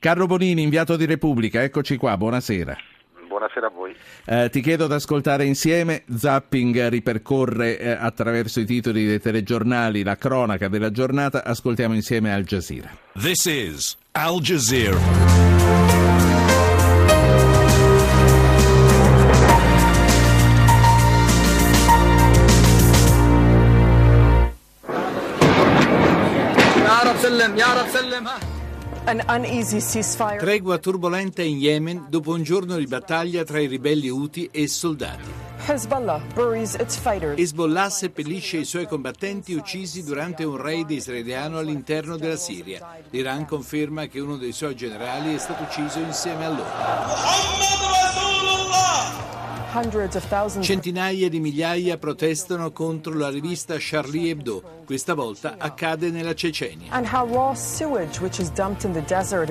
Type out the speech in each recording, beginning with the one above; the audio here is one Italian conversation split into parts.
Carlo Bonini, inviato di Repubblica, eccoci qua, buonasera. Buonasera a voi. Eh, ti chiedo di ascoltare insieme. Zapping ripercorre eh, attraverso i titoli dei telegiornali la cronaca della giornata. Ascoltiamo insieme Al Jazeera. This is Al Jazeera. Tregua turbolenta in Yemen dopo un giorno di battaglia tra i ribelli Houthi e soldati. Hezbollah seppellisce i suoi combattenti uccisi durante un raid israeliano all'interno della Siria. L'Iran conferma che uno dei suoi generali è stato ucciso insieme a loro. Centinaia di migliaia protestano contro la rivista Charlie Hebdo. Questa volta accade nella Cecenia.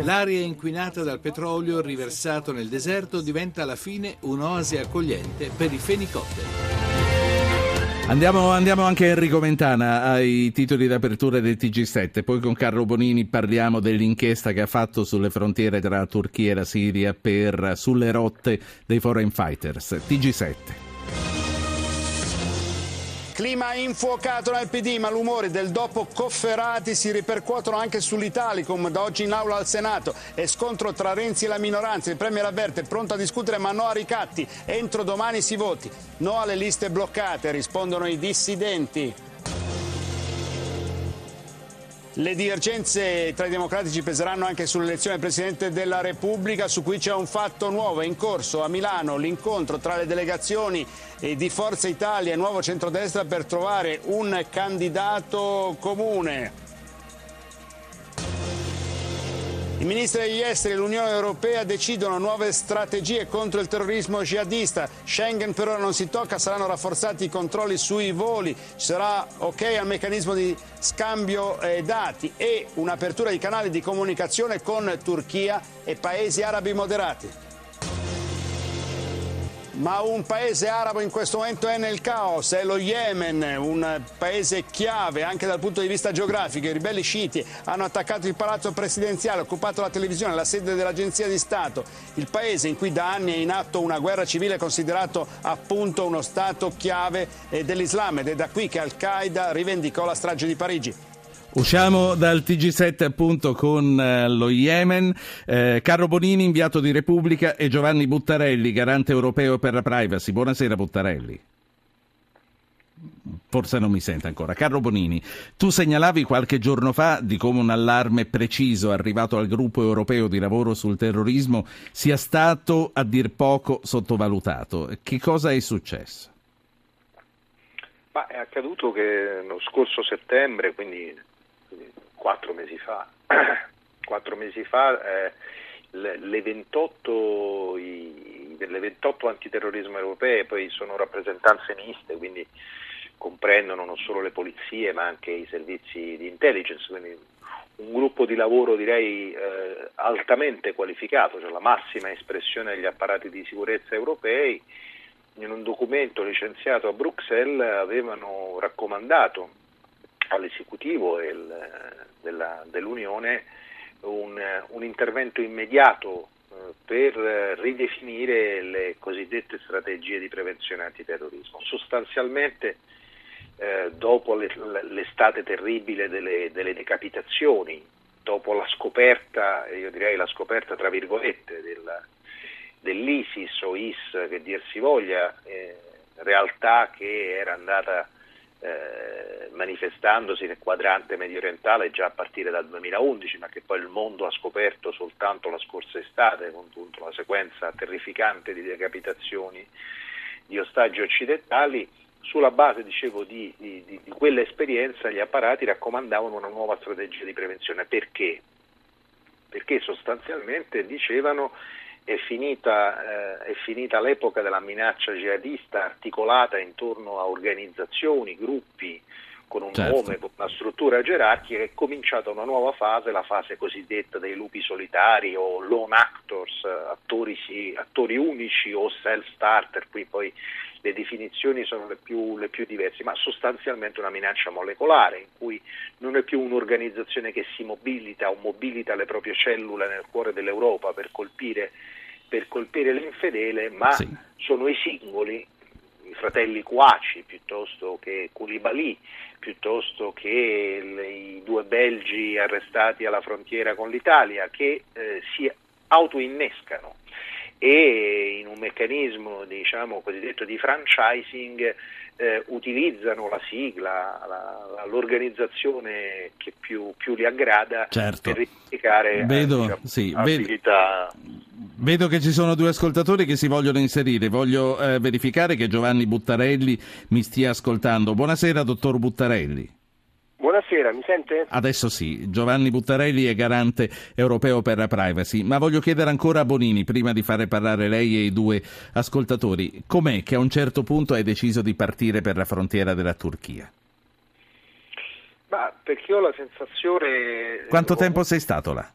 L'aria inquinata dal petrolio riversato nel deserto diventa alla fine un'oasi accogliente per i fenicotteri. Andiamo, andiamo, anche Enrico Mentana ai titoli d'apertura del TG7, poi con Carlo Bonini parliamo dell'inchiesta che ha fatto sulle frontiere tra la Turchia e la Siria per, sulle rotte dei foreign fighters. TG7. Clima infuocato nel PD, ma l'umore del dopo Cofferati si ripercuotono anche sull'Italicum, da oggi in aula al Senato. E scontro tra Renzi e la minoranza. Il Premier avverte, pronto a discutere ma no a ricatti. Entro domani si voti. No alle liste bloccate, rispondono i dissidenti. Le divergenze tra i democratici peseranno anche sull'elezione del Presidente della Repubblica, su cui c'è un fatto nuovo. È in corso a Milano l'incontro tra le delegazioni di Forza Italia e Nuovo Centrodestra per trovare un candidato comune. Ministri degli esteri e l'Unione Europea decidono nuove strategie contro il terrorismo jihadista. Schengen per ora non si tocca, saranno rafforzati i controlli sui voli, ci sarà ok al meccanismo di scambio eh, dati e un'apertura di canali di comunicazione con Turchia e paesi arabi moderati. Ma un paese arabo in questo momento è nel caos, è lo Yemen, un paese chiave anche dal punto di vista geografico. I ribelli sciiti hanno attaccato il palazzo presidenziale, occupato la televisione, la sede dell'agenzia di Stato. Il paese in cui da anni è in atto una guerra civile considerato appunto uno Stato chiave eh, dell'Islam ed è da qui che Al-Qaeda rivendicò la strage di Parigi. Usciamo dal TG7 appunto con eh, lo Yemen, eh, Carlo Bonini, inviato di Repubblica e Giovanni Buttarelli, garante europeo per la privacy. Buonasera Buttarelli. Forse non mi sente ancora. Carlo Bonini, tu segnalavi qualche giorno fa di come un allarme preciso arrivato al gruppo europeo di lavoro sul terrorismo sia stato a dir poco sottovalutato. Che cosa è successo? Ma è accaduto che lo scorso settembre, quindi quattro mesi fa, quattro mesi fa eh, le 28, i, le 28 antiterrorismo europee poi sono rappresentanze miste, quindi comprendono non solo le polizie ma anche i servizi di intelligence, quindi un gruppo di lavoro direi eh, altamente qualificato, cioè la massima espressione degli apparati di sicurezza europei, in un documento licenziato a Bruxelles avevano raccomandato all'esecutivo della, dell'Unione un, un, intervento immediato eh, per ridefinire le cosiddette strategie di prevenzione antiterrorismo. Sostanzialmente eh, dopo l'estate terribile delle, delle, decapitazioni, dopo la scoperta, io direi la scoperta tra virgolette del, dell'ISIS o IS che dir si voglia, eh, realtà che era andata eh, manifestandosi nel quadrante medio orientale già a partire dal 2011, ma che poi il mondo ha scoperto soltanto la scorsa estate con tutta una sequenza terrificante di decapitazioni di ostaggi occidentali. Sulla base, dicevo, di, di, di quell'esperienza gli apparati raccomandavano una nuova strategia di prevenzione. Perché? Perché sostanzialmente dicevano è finita, eh, è finita, l'epoca della minaccia jihadista articolata intorno a organizzazioni, gruppi con un Certo. nome, con una struttura gerarchica, è cominciata una nuova fase, la fase cosiddetta dei lupi solitari o lone actors, attori, sì- attori unici o self-starter, qui poi le definizioni sono le più, le più diverse, ma sostanzialmente una minaccia molecolare in cui non è più un'organizzazione che si mobilita o mobilita le proprie cellule nel cuore dell'Europa per colpire, per colpire l'infedele, ma Sì. sono i singoli, fratelli Quaci piuttosto che Koulibaly, piuttosto che le- i due belgi arrestati alla frontiera con l'Italia, che eh, si autoinnescano e in un meccanismo diciamo cosiddetto di franchising eh, utilizzano la sigla, la- la- l'organizzazione che più, più li aggrada Certo. per replicare eh, Vedo- diciamo, sì, vedo- Vedo che ci sono due ascoltatori che si vogliono inserire. Voglio eh, verificare che Giovanni Buttarelli mi stia ascoltando. Buonasera, dottor Buttarelli. Buonasera, mi sente? Adesso sì, Giovanni Buttarelli è garante europeo per la privacy, ma voglio chiedere ancora a Bonini, prima di fare parlare lei e i due ascoltatori, com'è che a un certo punto hai deciso di partire per la frontiera della Turchia? Ma perché ho la sensazione... Quanto tempo sei stato là?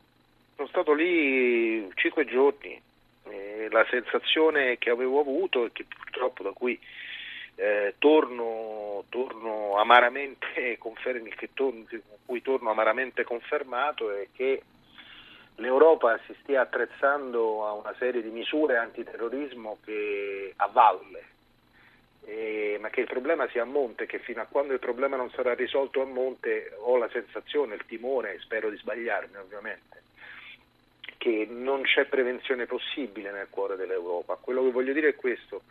Sono stato lì cinque giorni. Eh, la sensazione che avevo avuto e che purtroppo da cui eh, torno, torno amaramente confermi, che torno- cui torno amaramente confermato è che l'Europa si stia attrezzando a una serie di misure antiterrorismo che a valle, ma che il problema sia a monte, che fino a quando il problema non sarà risolto a monte ho la sensazione, il timore, spero di sbagliarmi ovviamente, che non c'è prevenzione possibile nel cuore dell'Europa. Quello che voglio dire è questo.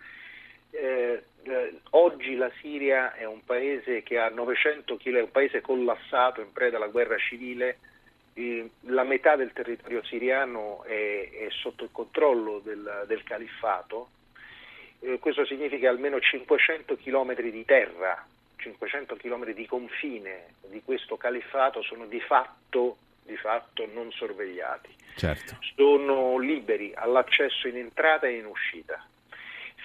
Eh, eh, oggi la Siria è un paese che ha 900 km, è un paese collassato in preda alla guerra civile, eh, la metà del territorio siriano è, è sotto il controllo del, del califfato, eh, questo significa almeno 500 km di terra, 500 km di confine di questo califfato sono di fatto, di fatto non sorvegliati Certo. sono liberi all'accesso in entrata e in uscita.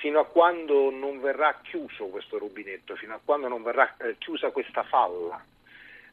Fino a quando non verrà chiuso questo rubinetto, fino a quando non verrà eh, chiusa questa falla,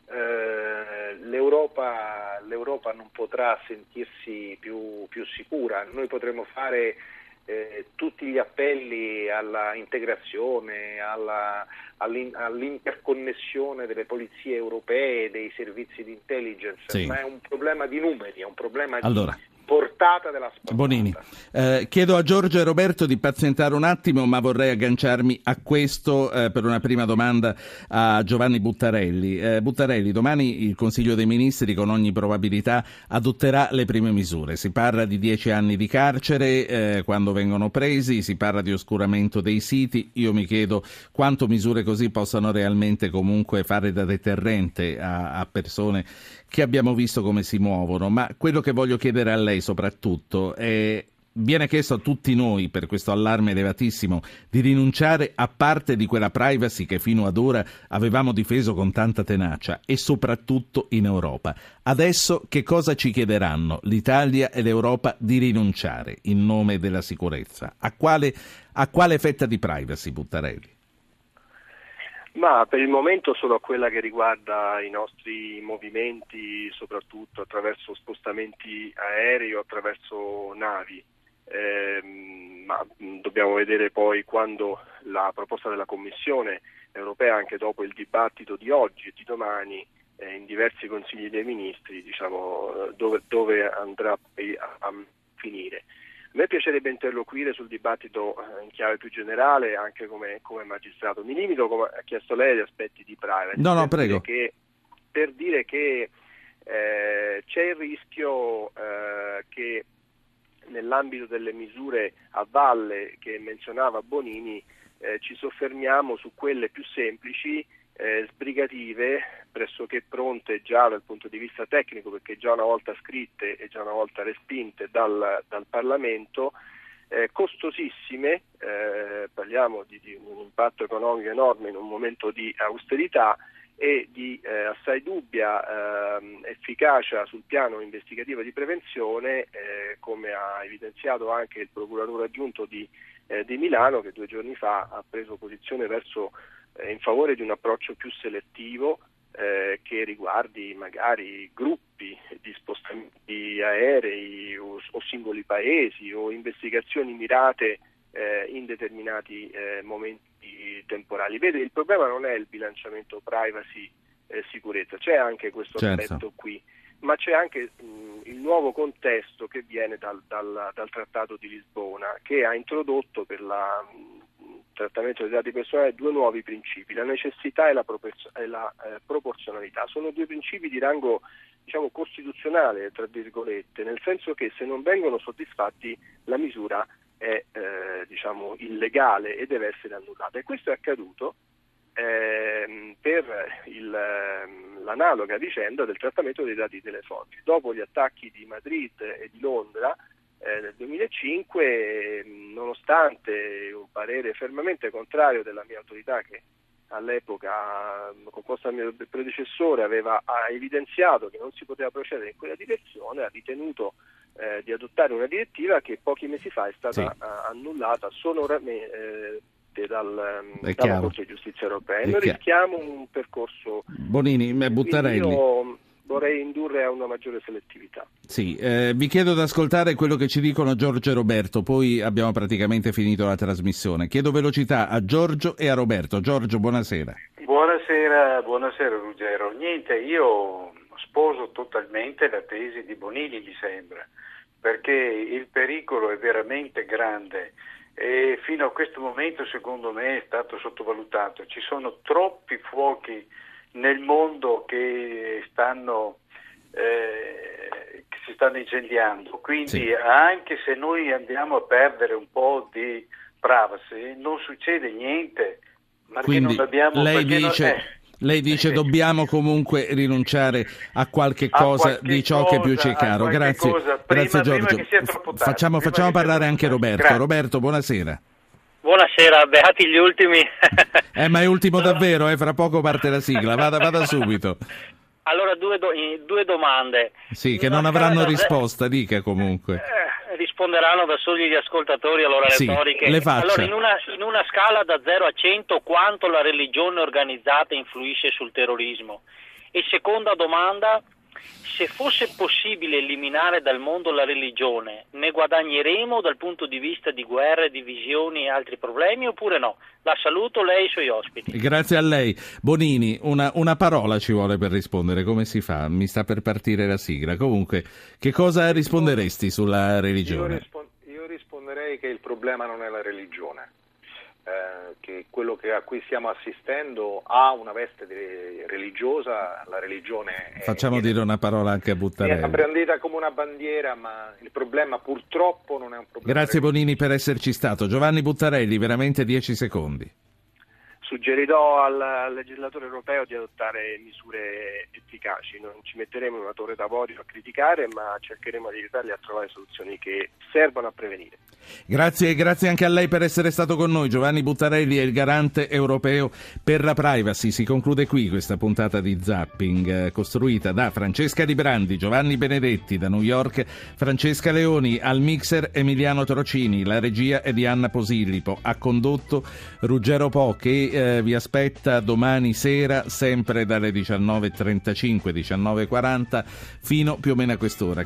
eh, l'Europa, l'Europa non potrà sentirsi più, più sicura. Noi potremo fare eh, tutti gli appelli alla integrazione, alla- all'in- all'interconnessione delle polizie europee, dei servizi di intelligence, Sì. ma è un problema di numeri, è un problema Allora. di portata della spazata. Bonini, eh, chiedo a Giorgio e Roberto di pazientare un attimo, ma vorrei agganciarmi a questo eh, per una prima domanda a Giovanni Buttarelli. Eh, Buttarelli, domani il Consiglio dei Ministri con ogni probabilità adotterà le prime misure. Si parla di dieci anni di carcere eh, quando vengono presi, si parla di oscuramento dei siti. Io mi chiedo quanto misure così possano realmente comunque fare da deterrente a, a persone che abbiamo visto come si muovono, ma quello che voglio chiedere a lei soprattutto è viene chiesto a tutti noi per questo allarme elevatissimo di rinunciare a parte di quella privacy che fino ad ora avevamo difeso con tanta tenacia e soprattutto in Europa. Adesso che cosa ci chiederanno l'Italia e l'Europa di rinunciare in nome della sicurezza? A quale, a quale fetta di privacy, Buttarelli? Ma per il momento solo a quella che riguarda i nostri movimenti, soprattutto attraverso spostamenti aerei o attraverso navi. Ehm, ma mh, dobbiamo vedere poi quando la proposta della Commissione europea, anche dopo il dibattito di oggi e di domani, eh, in diversi consigli dei ministri, diciamo, eh, dove, dove andrà a finire. A me piacerebbe interloquire sul dibattito eh, in chiave più generale, anche come, come magistrato. Mi limito, come ha chiesto lei, agli aspetti di privacy. No, no, per prego. dire che- per dire che eh, c'è il rischio eh, che nell'ambito delle misure a valle che menzionava Bonini eh, ci soffermiamo su quelle più semplici, eh, sbrigative, pressoché pronte già dal punto di vista tecnico, perché già una volta scritte e già una volta respinte dal, dal Parlamento, eh, costosissime, eh, parliamo di, di un impatto economico enorme in un momento di austerità e di eh, assai dubbia ehm, efficacia sul piano investigativo di prevenzione, eh, come ha evidenziato anche il procuratore aggiunto di, eh, di Milano che due giorni fa ha preso posizione verso eh, in favore di un approccio più selettivo eh, che riguardi magari gruppi di spostamenti aerei o, o singoli paesi o investigazioni mirate eh, in determinati eh, momenti temporali. Vede, il problema non è il bilanciamento privacy eh, sicurezza, c'è anche questo certo. aspetto qui, ma c'è anche mh, il nuovo contesto che viene dal, dal, dal, Trattato di Lisbona, che ha introdotto per la trattamento dei dati personali due nuovi principi, la necessità e la, eh, proporzionalità. Sono due principi di rango diciamo, costituzionale, tra virgolette, nel senso che se non vengono soddisfatti la misura è eh, diciamo, illegale e deve essere annullata. E questo è accaduto eh, per il, ehm, l'analoga vicenda del trattamento dei dati telefonici. Dopo gli attacchi di Madrid e di Londra, eh, nel 2005, nonostante un parere fermamente contrario della mia autorità che all'epoca, composta dal mio predecessore, aveva evidenziato che non si poteva procedere in quella direzione, ha ritenuto eh, di adottare una direttiva che pochi mesi fa è stata sì. annullata sonoramente eh, dal, dalla Corte di Giustizia Europea. Noi rischiamo un percorso... Bonini, butterei io vorrei indurre a una maggiore selettività. Sì, eh, vi chiedo di ascoltare quello che ci dicono Giorgio e Roberto, poi abbiamo praticamente finito la trasmissione. Chiedo velocità a Giorgio e a Roberto. Giorgio, buonasera. Buonasera, buonasera Ruggero. Niente, io sposo totalmente la tesi di Bonini, mi sembra, perché il pericolo è veramente grande e fino a questo momento secondo me è stato sottovalutato. Ci sono troppi fuochi nel mondo che stanno eh, che si stanno incendiando. Quindi sì. anche se noi andiamo a perdere un po' di privacy, non succede niente. Quindi lei dice, non, eh, lei dice eh, dobbiamo comunque rinunciare a qualche cosa a qualche di ciò cosa, che più ci è caro. Grazie, prima, grazie Giorgio. facciamo, facciamo parlare anche Roberto. Grazie. Roberto, buonasera. Buonasera, beati gli ultimi. eh, ma è ultimo davvero, eh? fra poco parte la sigla, vada, vada subito. Allora, due, do- due, domande. Sì, che non avranno risposta, dica comunque. Eh, risponderanno da soli gli ascoltatori allora sì, retoriche. Le faccia. Allora, in una, in una scala da 0 a 100, quanto la religione organizzata influisce sul terrorismo? E seconda domanda, se fosse possibile eliminare dal mondo la religione, ne guadagneremo dal punto di vista di guerre, divisioni e altri problemi oppure no? La saluto lei e i suoi ospiti. Grazie a lei. Bonini, una, una, parola ci vuole per rispondere, come si fa? Mi sta per partire la sigla. Comunque, che cosa risponderesti sulla religione? Io, rispon- io risponderei che il problema non è la religione eh, che quello che, a cui stiamo assistendo ha una veste religiosa, la religione è, Facciamo dire una parola anche a Buttarelli. È brandita come una bandiera, ma il problema purtroppo non è un problema. Grazie Bonini per esserci stato. Giovanni Buttarelli, veramente 10 secondi suggerirò al, al, legislatore europeo di adottare misure efficaci. Non ci metteremo in una torre d'avorio a criticare, ma cercheremo di aiutarli a trovare soluzioni che servano a prevenire. Grazie, grazie anche a lei per essere stato con noi. Giovanni Buttarelli è il garante europeo per la privacy. Si conclude qui questa puntata di Zapping, eh, costruita da Francesca Di Brandi, Giovanni Benedetti, da New York Francesca Leoni, al mixer Emiliano Trocini, la regia è di Anna Posillipo, ha condotto Ruggero Po che eh, vi aspetta domani sera sempre dalle 19.35, 19.40 fino più o meno a quest'ora.